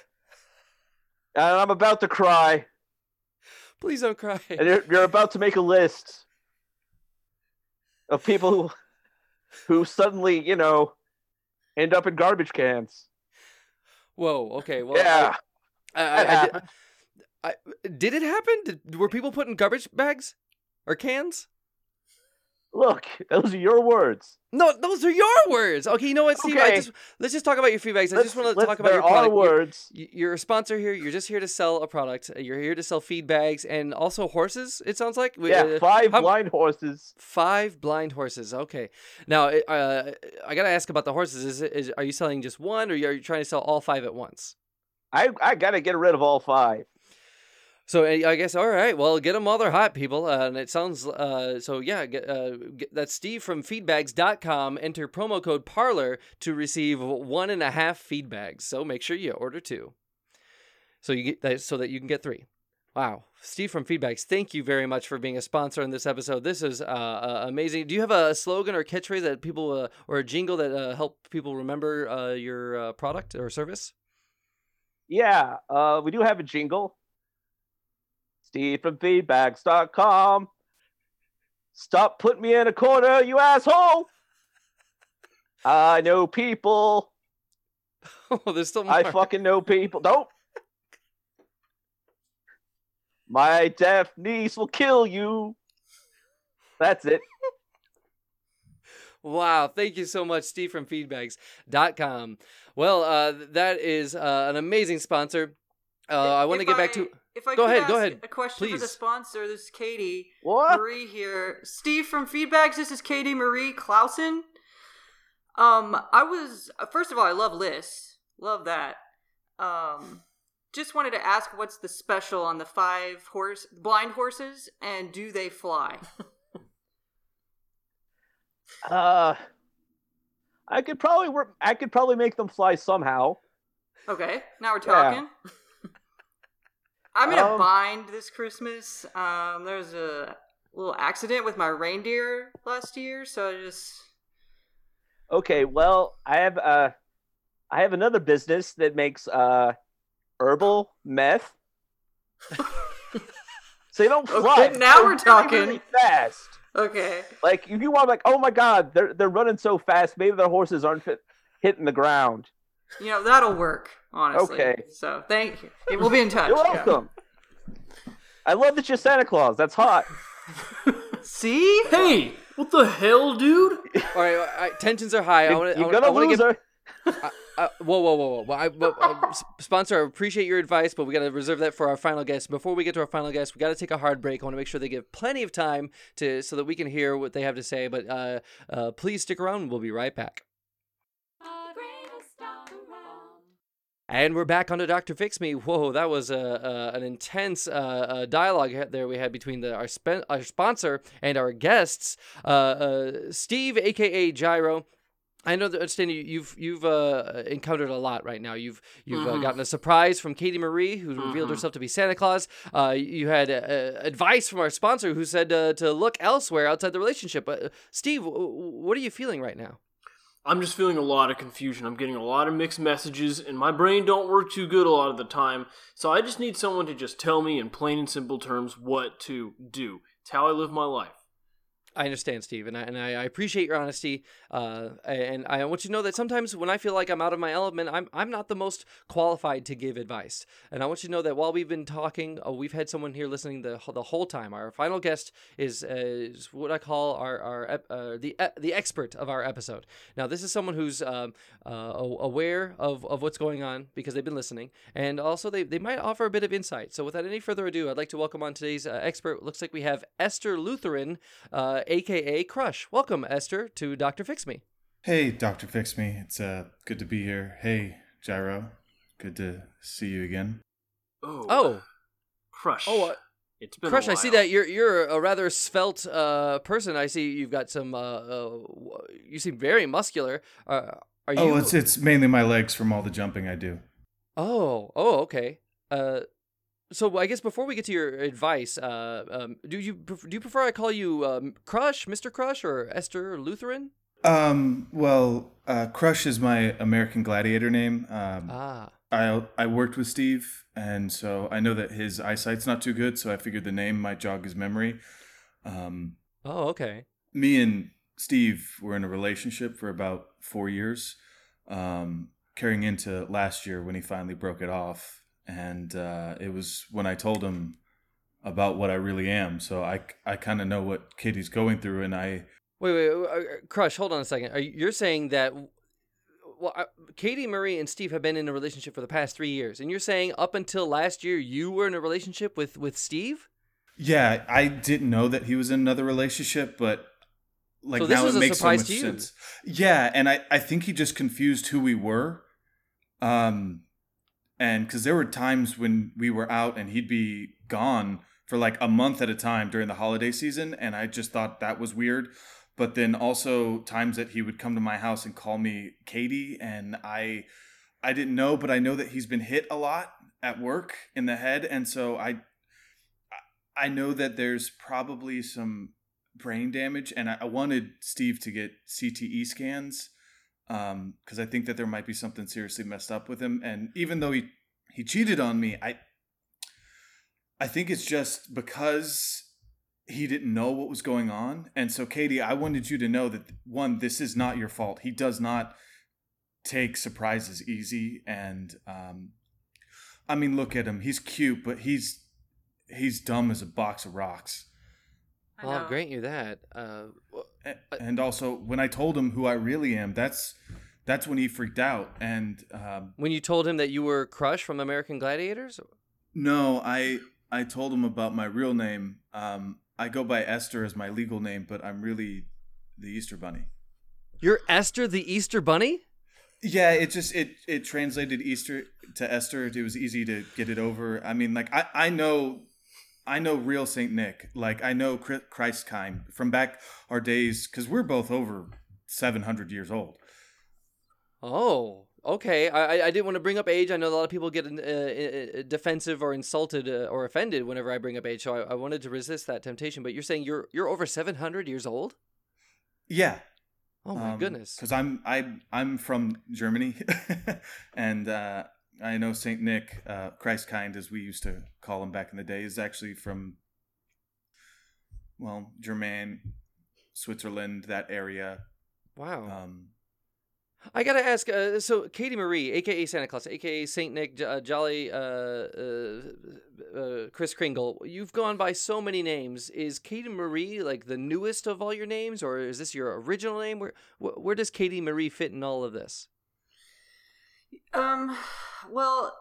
D: And I'm about to cry.
A: Please don't cry.
D: and you're, you're about to make a list of people who, who suddenly, you know, end up in garbage cans.
A: Whoa. Okay. Well.
D: yeah,
A: I, I, I. I, did it happen? Did, were people put in garbage bags or cans?
D: Look, those are your words.
A: No, those are your words. Okay, you know what, Steve? I
D: Okay.
A: just let's just talk about your feedbags. I
D: Let's-
A: just want to talk about your product. You're-
D: words.
A: You're a sponsor here. You're just here to sell a product. Uh, You're here to sell feed bags and also horses. It sounds like.
D: Yeah,
A: uh,
D: five
A: how-
D: blind horses.
A: Five blind horses. Okay. Now, uh, I gotta ask about the horses. Is, it, is are you selling just one, or are you trying to sell all five at once?
D: I I gotta get rid of all five.
A: So uh, I guess all right. Well, get them while they're hot, people. Uh, and it sounds uh, so. Yeah, get, uh, get, that's Steve from Feedbags.com. Enter promo code Parler to receive one and a half feedbags. So make sure you order two. So you get that so that you can get three. Wow, Steve from Feedbags, thank you very much for being a sponsor in this episode. This is uh, uh, amazing. Do you have a slogan or catchphrase that people uh, or a jingle that help people remember your product or service?
D: Yeah, we do have a jingle. Steve from feedbags.com. Stop putting me in a corner, you asshole. I know people. <laughs>
A: Oh, there's still more.
D: I fucking know people. Don't. My deaf niece will kill you. That's it. <laughs>
A: Wow, thank you so much, Steve from feedbags.com. Well, uh, that is uh, an amazing sponsor. Uh, I want to get back to.
B: If I
A: Go
B: could
A: ahead, go ahead,
B: A question for the sponsor. This is Katie
D: What?
B: Marie here. Steve from Feedbags. This is Katie Marie Clausen. Um, I was first of all, I love lists. Love that. Um, just wanted to ask, what's the special on the five horse blind horses, and do they fly? <laughs>
D: Uh, I could probably work. I could probably make them fly somehow.
B: Okay, now we're
D: Yeah. <laughs>
B: I'm in a
D: Um,
B: bind this Christmas. Um, there was a little accident with my reindeer last year, so I just
D: Okay, well, I have uh, I have another business that makes uh, herbal meth. <laughs> so you don't
B: Okay,
D: fly.
B: now
D: They're
B: we're talking.
D: really fast.
B: okay.
D: Like if you want, like, oh my god, they're they're running so fast. Maybe their horses aren't fit, hitting the ground.
B: You know that'll work. Honestly.
D: Okay.
B: So thank you. We'll be in touch.
D: You're
B: yeah.
D: welcome. I love that you're Santa Claus. That's hot. <laughs>
B: See?
C: Hey, what the hell, dude?
A: All right, all right, tensions are high. I want to.
D: You're
A: I
D: gonna
A: want to
D: lose
A: get.
D: her.
A: Whoa, whoa, whoa, whoa! I, well, uh, sponsor, I appreciate your advice, but we got to reserve that for our final guest. Before we get to our final guest, we got to take a hard break. I want to make sure they give plenty of time to so that we can hear what they have to say. But uh, uh, please stick around. We'll be right back. And we're back on to Doctor Fix Me. Whoa, that was a, uh, an intense uh, uh, dialogue there we had between the our, spen- our sponsor and our guests, uh, uh, Steve, aka Gyro. I know that you- you've you've uh, encountered a lot right now. You've you've uh,
C: Mhm.
A: gotten a surprise from Katie Marie, who revealed
C: Mhm.
A: herself to be Santa Claus. Uh, you had uh, advice from our sponsor, who said uh, to look elsewhere outside the relationship. Uh, Steve, what are you feeling right now?
C: I'm just feeling a lot of confusion. I'm getting a lot of mixed messages, and my brain don't work too good a lot of the time. So I just need someone to just tell me in plain and simple terms what to do. It's how I live my life.
A: I understand, Steve, and I, and I appreciate your honesty. Uh, and I want you to know that sometimes when I feel like I'm out of my element, I'm I'm not the most qualified to give advice. And I want you to know that while we've been talking, uh, we've had someone here listening the the whole time. Our final guest is, uh, is what I call our our uh, the the expert of our episode. Now, this is someone who's um, uh, aware of, of what's going on because they've been listening, and also they, they might offer a bit of insight. So, without any further ado, I'd like to welcome on today's uh, expert. Looks like we have Esther Lutheran, uh, aka Crush. Welcome, Esther, to Doctor Fix Me.
E: Hey, Dr. Fix Me. It's uh, good to be here. Hey, Gyro. Good to see you again.
C: Oh,
A: Oh,
C: crush.
A: oh, uh,
C: it's been a
A: Crush. I see that you're you're a rather svelte uh, person. I see you've got some. Uh, uh, you seem very muscular. Uh, are you?
E: Oh, it's it's mainly my legs from all the jumping I do.
A: Oh, oh, okay. Uh, so I guess before we get to your advice, uh, um, do you do you prefer I call you um, Crush, Mister Crush, or Esther Lutheran?
E: Um, well, uh, Crush is my American Gladiator name. Um,
A: Ah,
E: I I worked with Steve, and so I know that his eyesight's not too good. So I figured the name might jog his memory. Um,
A: oh, okay.
E: me and Steve were in a relationship for about four years, um, carrying into last year when he finally broke it off. And uh, it was when I told him about what I really am. So I, I kind of know what Katie's going through, and I
A: Wait, wait, uh, uh, Crush. Hold on a second. Are you, you're saying that? Well, uh, Katie, Marie, and Steve have been in a relationship for the past three years, and you're saying up until last year you were in a relationship with with Steve.
E: yeah I didn't know that he was in another relationship, but like
A: So this
E: now
A: was
E: it
A: a
E: makes so much
A: to you.
E: sense. Yeah, and I I think he just confused who we were, um, and because there were times when we were out and he'd be gone for like a month at a time during the holiday season, and I just thought that was weird. But then also times that he would come to my house and call me Katie, and I I didn't know, but I know that he's been hit a lot at work in the head, and so I I know that there's probably some brain damage, and I, I wanted Steve to get CTE scans because I think that there might be something seriously messed up with him. And even though he he cheated on me, I I think it's just because he didn't know what was going on. And so, Katie, I wanted you to know that one, this is not your fault. He does not take surprises easy, and um, I mean, look at him. He's cute, but he's he's dumb as a box of rocks.
B: I
A: Well, I'll grant you that. Uh,
E: And also, when I told him who I really am, that's that's when he freaked out. And um,
A: when you told him that you were Crush from American Gladiators,
E: no, I I told him about my real name. Um, I go by Esther as my legal name, but I'm really the Easter Bunny.
A: you're Esther the Easter Bunny.
E: Yeah, it just it it translated Easter to Esther. It was easy to get it over. I mean, like I I know. I know real Saint Nick, like I know Chri- Christkind from back our days, because we're both over seven hundred years old.
A: Oh, okay. I I- didn't want to bring up age. I know a lot of people get uh, defensive or insulted uh, or offended whenever I bring up age, so I, I wanted to resist that temptation. But you're saying you're you're over seven hundred years old?
E: Yeah,
A: Oh my goodness!
E: Because I'm I I'm from Germany, <laughs> and uh, I know Saint Nick, uh, Christkind, as we used to call him back in the day, is actually from well, Germain, Switzerland, that area.
A: Wow.
E: Um,
A: I gotta ask. Uh, so, Katie Marie, aka Santa Claus, aka Saint Nick, uh, Jolly, uh, uh, uh, Kris Kringle, you've gone by so many names. Is Katie Marie like the newest of all your names, or is this your original name? Where wh- where does Katie Marie fit in all of this?
B: Um, well,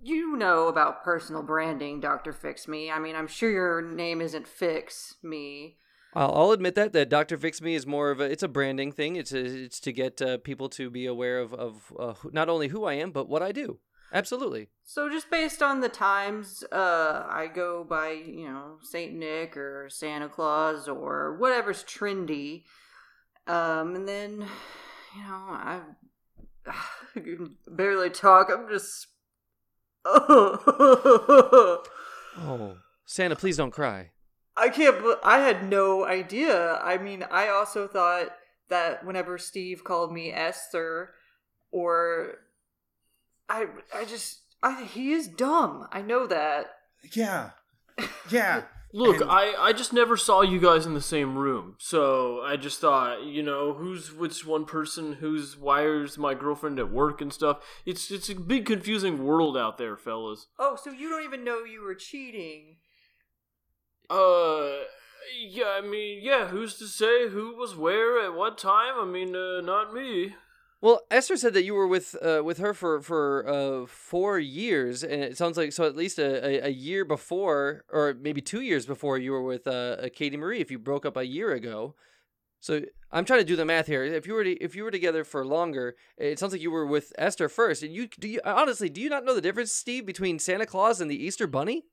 B: you know about personal branding, Doctor Fix Me. I mean, I'm sure your name isn't Fix Me.
A: I'll, I'll admit that that Doctor Fix Me is more of a it's a branding thing. It's a, it's to get uh, people to be aware of of uh, not only who I am but what I do. Absolutely.
B: So just based on the times, uh, I go by you know Saint Nick or Santa Claus or whatever's trendy, um, and then you know I, I <sighs> can barely talk. I'm just. <laughs>
A: Oh, Santa, please don't cry.
B: I can't. bel- I had no idea. I mean, I also thought that whenever Steve called me Esther, or I, I just, I he is dumb. I know that.
E: Yeah. Yeah. <laughs>
C: Look,
E: And-
C: I, I just never saw you guys in the same room, so I just thought, you know, who's which one person, who's where's my girlfriend at work and stuff. It's it's a big confusing world out there, fellas.
B: Oh, so you don't even know you were cheating?
C: Uh, yeah, I mean, yeah, who's to say who was where at what time? I mean, uh, not me.
A: Well, Esther said that you were with uh, with her for for uh, four years, and it sounds like so at least a, a, a year before, or maybe two years before, you were with uh, Katie Marie. If you broke up a year ago, so I'm trying to do the math here. If you were to, if you were together for longer, it sounds like you were with Esther first. And you do you honestly do you not know the difference, Steve, between Santa Claus and the Easter Bunny?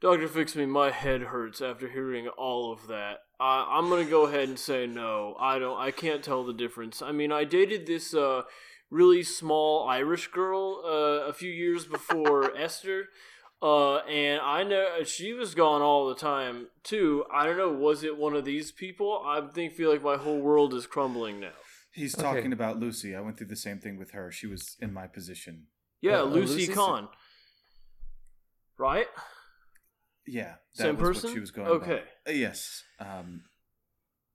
C: Doctor, fix me. My head hurts after hearing all of that. I, I'm gonna go ahead and say no. I don't. I can't tell the difference. I mean, I dated this uh, really small Irish girl uh, a few years before <laughs> Esther, uh, and I know she was gone all the time too. I don't know. Was it one of these people? I think feel like my whole world is crumbling now.
E: He's
A: Okay.
E: talking about Lucy. I went through the same thing with her. She was in my position.
C: Yeah,
A: Uh,
C: Lucy
A: Lucy's-
C: Kahn. Right?
E: Yeah. That
C: Same
E: was
C: person?
E: what she was going
C: Okay.
E: by. Uh, Yes. Um,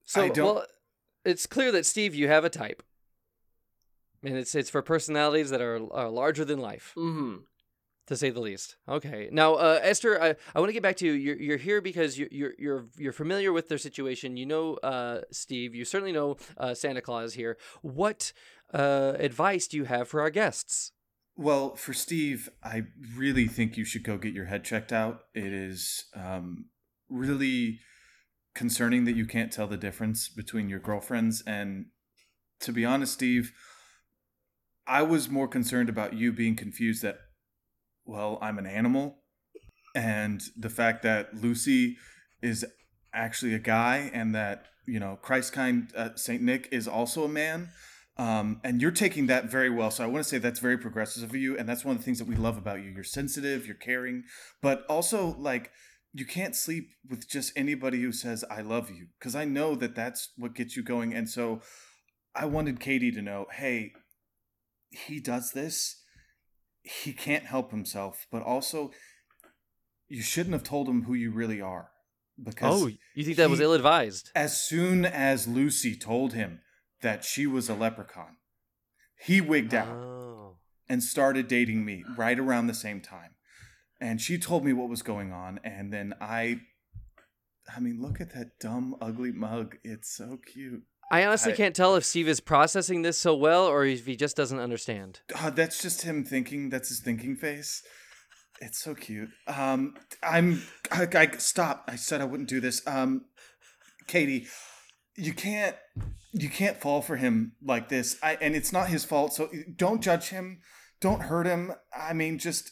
A: So
E: I don't-
A: well, it's clear that Steve, you have a type, and it's it's for personalities that are, are larger than life.
C: Mm-hmm.
A: to say the least. Okay. Now, uh, Esther, I, I want to get back to you. You're, you're here because you're, you're you're you're familiar with their situation. You know, uh, Steve. You certainly know uh, Santa Claus here. What uh, advice do you have for our guests?
E: Well, for Steve, I really think you should go get your head checked out. It is um, really concerning that you can't tell the difference between your girlfriends. And to be honest, Steve, I was more concerned about you being confused that, well, I'm an animal. And the fact that Lucy is actually a guy and that, you know, Christkind uh, St. Nick is also a man. Um, and you're taking that very well. So I want to say that's very progressive of you, and that's one of the things that we love about you. You're sensitive, you're caring, but also like you can't sleep with just anybody who says "I love you," because I know that that's what gets you going. And so I wanted Katie to know, hey, he does this. He can't help himself, but also you shouldn't have told him who you really are. Because
A: Oh, you think that was ill advised?
E: as soon as Lucy told him that she was a leprechaun, he wigged out
A: Oh.
E: and started dating me right around the same time. And she told me what was going on, and then I I mean, look at that dumb, ugly mug. It's so cute.
A: I honestly
E: I-
A: can't tell if Steve is processing this so well or if he just doesn't understand.
E: God, that's just him thinking. That's his thinking face. It's so cute. Um, I'm. I, I stop. I said I wouldn't do this. Um, Katie, you can't. You can't fall for him like this. I and it's not his fault. So don't judge him. Don't hurt him. I mean, just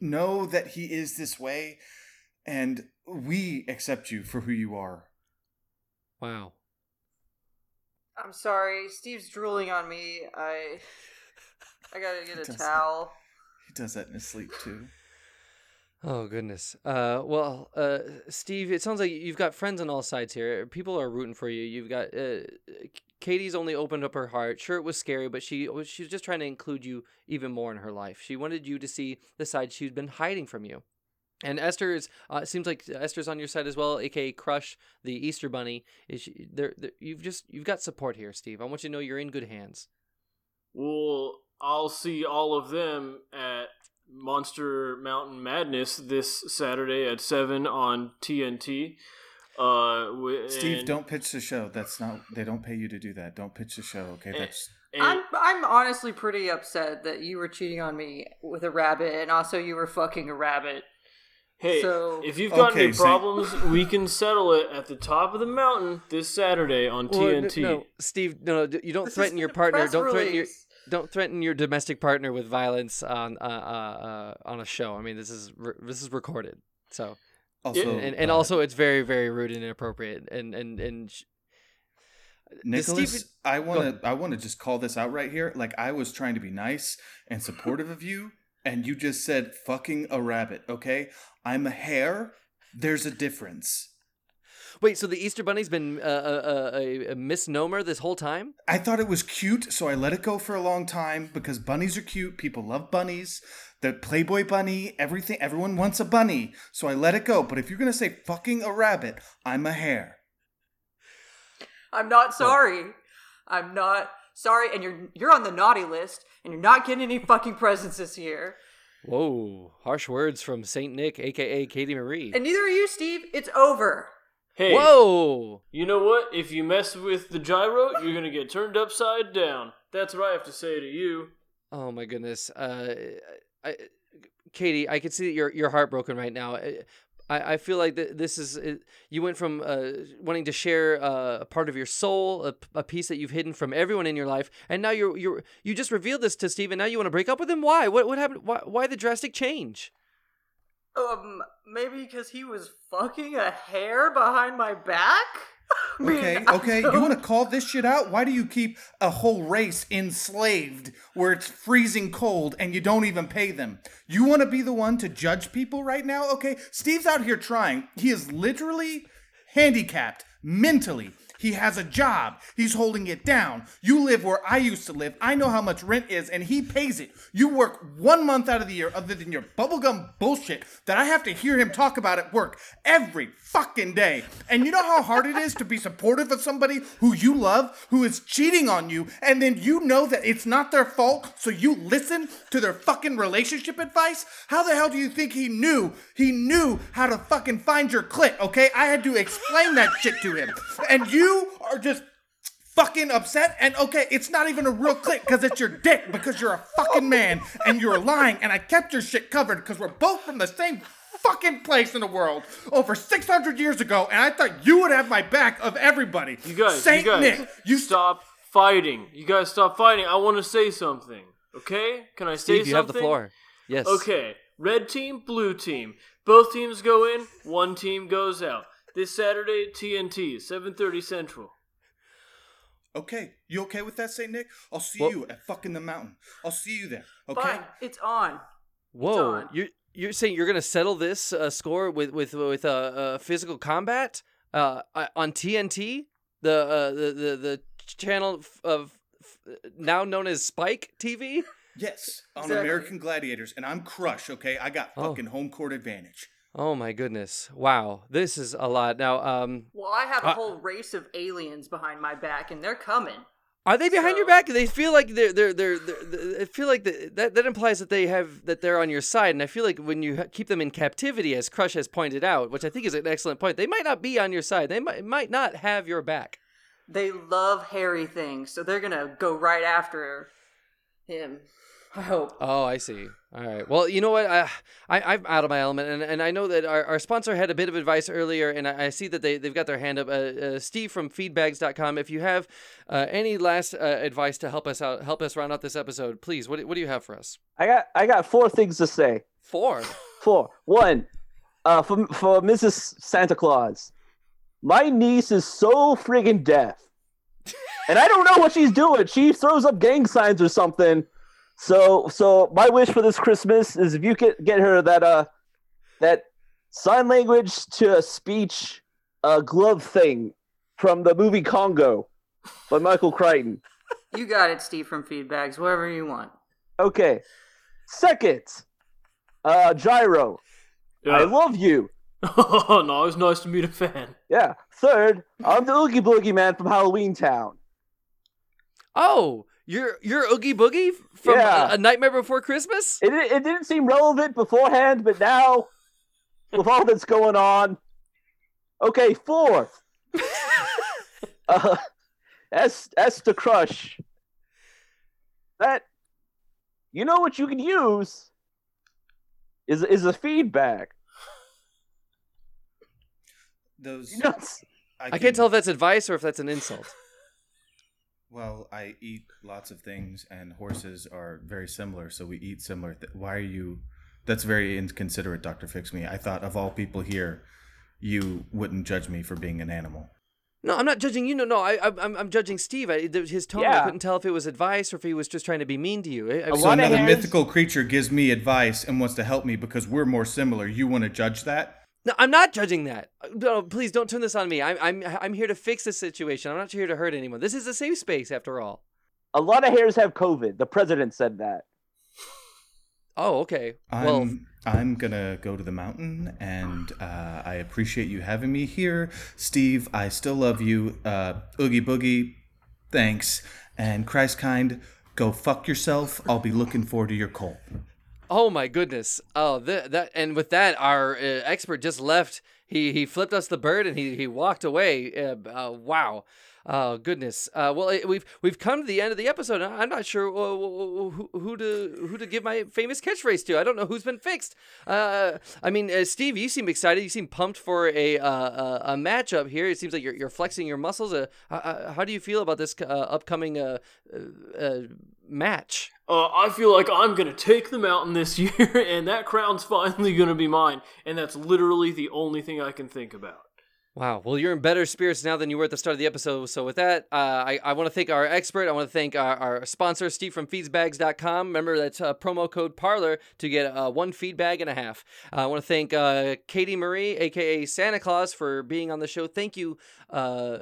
E: know that he is this way, and we accept you for who you are.
A: Wow.
B: I'm sorry, Steve's drooling on me. I I gotta get a
E: Does-
B: towel.
E: He does that in his sleep too.
A: Oh goodness. Uh, well, uh, Steve, it sounds like you've got friends on all sides here. People are rooting for you. You've got uh, Katie's only opened up her heart. Sure, it was scary, but she was she was just trying to include you even more in her life. She wanted you to see the side she'd been hiding from you. And Esther is uh, seems like Esther's on your side as well, aka Crush, the Easter Bunny. Is there- You've just you've got support here, Steve. I want you to know you're in good hands.
C: Well, I'll see all of them at Monster Mountain Madness this Saturday at seven on TNT. Uh,
E: Steve, don't pitch the show. That's not. They don't pay you to do that. Don't pitch the show. Okay,
C: and,
E: that's.
C: And,
B: I'm I'm honestly pretty upset that you were cheating on me with a rabbit, and also you were fucking a rabbit.
C: Hey,
B: so,
C: if you've got
E: okay,
C: any
E: so-
C: problems, we can settle it at the top of the mountain this Saturday on
A: Well,
C: TNT.
A: no, Steve, no, no, you don't
B: This
A: threaten your partner. Don't threaten your
B: release.
A: Don't threaten your domestic partner with violence on uh, uh, uh, on a show. I mean, this is re- this is recorded. So
E: Also,
A: and, and
E: uh,
A: also it's very very rude and inappropriate. And and and sh-
E: Nicholas,
A: Steve-
E: I want to I want to just call this out right here. Like I was trying to be nice and supportive of you, and you just said "fucking a rabbit." Okay, I'm a hare. There's a difference.
A: Wait, so the Easter Bunny's been uh, uh, uh, a, a misnomer this whole time?
E: I thought it was cute, so I let it go for a long time because bunnies are cute. People love bunnies. The Playboy bunny, everything. Everyone wants a bunny, so I let it go. But if you're gonna say "fucking a rabbit," I'm a hare.
B: I'm not sorry. I'm not sorry, and you're you're on the naughty list, and you're not getting any fucking presents this year.
A: Whoa, harsh words from Saint Nick, aka Katie Marie.
B: And neither are you, Steve. It's over.
C: Hey,
A: Whoa!
C: you know what? If you mess with the gyro, you're gonna get turned upside down. That's what I have to say to you.
A: Oh my goodness, uh, I, Katie, I can see that you're you're heartbroken right now. I- I, feel like th- this is uh, you went from uh, wanting to share uh, a part of your soul, a, a, piece that you've hidden from everyone in your life, and now you're you're you just revealed this to Steve, and now you want to break up with him. Why? What what happened? Why why the drastic change?
B: Um, maybe because he was fucking a hare behind my back. <laughs> I mean,
E: Okay, okay. You want to call this shit out? Why do you keep a whole race enslaved where it's freezing cold and you don't even pay them? You want to be the one to judge people right now? Okay, Steve's out here trying. He is literally handicapped mentally. He has a job. He's holding it down. You live where I used to live. I know how much rent is, and he pays it. You work one month out of the year, other than your bubblegum bullshit that I have to hear him talk about at work every fucking day. And you know how hard it is to be supportive of somebody who you love, who is cheating on you, and then you know that it's not their fault, so you listen to their fucking relationship advice? How the hell do you think he knew? He knew how to fucking find your clit, okay? I had to explain that shit to him. And you are just fucking upset and okay it's not even a real click because it's your dick because you're a fucking man and you're lying and i kept your shit covered because we're both from the same fucking place in the world over 600 years ago and i thought you would have my back of everybody
C: You guys,
E: saint
C: you guys,
E: nick you
C: stop fighting. You guys stop fighting. I want to say something. Okay? Can I say
A: Steve,
C: something?
A: you have the floor. Yes.
C: Okay, red team, blue team. Both teams go in, one team goes out. This Saturday, TNT, 7:30 Central.
E: okay you okay with that saint nick i'll see
A: Well-
E: you at fucking the mountain i'll see you there okay
B: Fine, it's on.
A: Whoa,
B: on.
A: you're you're saying you're gonna settle this uh, score with with with uh, uh, physical combat uh, uh, on TNT, the uh, the the the channel of f- now known as Spike TV.
E: yes on
B: Exactly.
E: american gladiators and i'm crush okay i got
A: Oh.
E: fucking home court advantage
A: Oh my goodness! Wow, this is a lot. Now, um,
B: Well, I have a
A: Uh,
B: whole race of aliens behind my back, and they're coming.
A: are they behind your back? They feel like they're they're they're. I feel like the, that that implies that they have that they're on your side, and I feel like when you keep them in captivity, as Crush has pointed out, which I think is an excellent point, they might not be on your side. They might might not have your back.
B: They love hairy things, so they're gonna go right after him. I hope.
A: Oh, I see. All right. Well, you know what? I, I I'm out of my element, and, and I know that our, our sponsor had a bit of advice earlier, and I, I see that they they've got their hand up. Uh, uh, Steve from Feedbags.com. If you have uh, any last uh, advice to help us out, help us round out this episode, please. What do- what do you have for us?
D: I got I got four things to say.
A: Four. <laughs>
D: Four. One, uh, for for Mrs. Santa Claus, my niece is so friggin' deaf, and I don't know what she's doing. She throws up gang signs or something. So so my wish for this Christmas is if you could get her that uh that sign language to speech uh glove thing from the movie Congo by Michael Crichton.
B: You got it, Steve from Feedbags. Whatever you want.
D: Okay. Second, uh Gyro, I love you.
C: Oh <laughs> no, it's nice to meet a fan.
D: Yeah. Third, I'm the Oogie Boogie Man from Halloween Town.
A: Oh, You're you're Oogie Boogie from
D: Yeah.
A: a, a Nightmare Before Christmas.
D: It, it didn't seem relevant beforehand, but now, with all that's going on, okay, fourth. <laughs> uh, S S to crush. That you know what you can use is is a feedbag.
E: Those
D: You know,
A: I
E: can-
A: can't tell if that's advice or if that's an insult.
E: Well, I eat lots of things, and horses are very similar, so we eat similar. Th- Why are you? That's very inconsiderate, Doctor Fix Me. I thought of all people here, you wouldn't judge me for being an animal.
A: No, I'm not judging you. No, no, I, I'm, I'm judging Steve. I, his tone, I
D: Yeah.
A: couldn't tell if it was advice or if he was just trying to be mean to you. I, I
D: A
A: mean,
E: So
D: lot of
E: another
D: hairs-
E: mythical creature gives me advice and wants to help me because we're more similar. You want to judge that?
A: No, I'm not judging that. Uh, No, please don't turn this on me. I'm, I'm, I'm here to fix this situation. I'm not here to hurt anyone. This is a safe space, after all.
D: a lot of hairs have COVID. The president said that.
A: Oh, okay.
E: I'm,
A: Well,
E: I'm gonna go to the mountain, and uh, I appreciate you having me here, Steve. I still love you, uh, Oogie Boogie. Thanks, and Christkind, go fuck yourself. I'll be looking forward to your call.
A: Oh my goodness! Oh, that that and with that, our uh, expert just left. He he flipped us the bird and he he walked away. Uh, uh, wow. Oh goodness. Uh, well, we've we've come to the end of the episode. I'm not sure uh, who, who to who to give my famous catchphrase to. I don't know who's been fixed. Uh, I mean, Steve, you seem excited. You seem pumped for a a, matchup here. It seems like you're you're flexing your muscles. How do you feel about this upcoming uh, uh, uh, match?
C: Uh, I feel like I'm gonna take the mountain this <laughs> year, and that crown's finally gonna be mine. And that's literally the only thing I can think about.
A: Wow. Well, you're in better spirits now than you were at the start of the episode. So, with that, uh, I, I want to thank our expert. I want to thank our, our sponsor, Steve from feedbags.com. Remember, that's uh, promo code Parler to get uh, one feed bag and a half. Uh, I want to thank uh, Katie Marie, aka Santa Claus, for being on the show. Thank you, uh,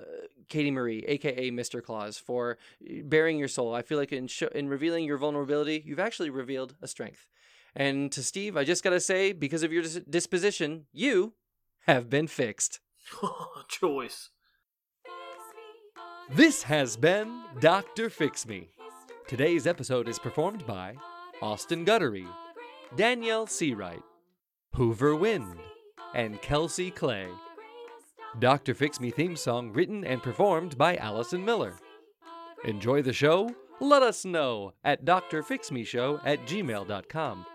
A: Katie Marie, aka Mr. Claus, for eh, bearing your soul. I feel like in, sh- in revealing your vulnerability, you've actually revealed a strength. And to Steve, I just got to say, because of your dis- disposition, you have been fixed. <laughs>
C: Choice.
A: This has been Dr. Fix Me. Today's episode is performed by Austin Guttery, Danielle Seawright, Hoover Wind, and Kelsey Clay. Dr. Fix Me theme song written and performed by Allison Miller. Enjoy the show? Let us know at drfixmeshow at gmail.com.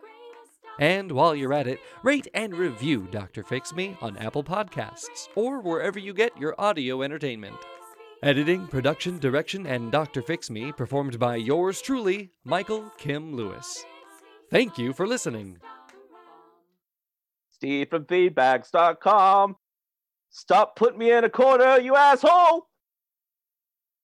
A: And while you're at it, rate and review Dr. Fix Me on Apple Podcasts or wherever you get your audio entertainment. Editing, production, direction, and Dr. Fix Me performed by yours truly, Michael Kim Lewis. Thank you for listening.
D: Steve from feedbags.com. Stop putting me in a corner, you asshole!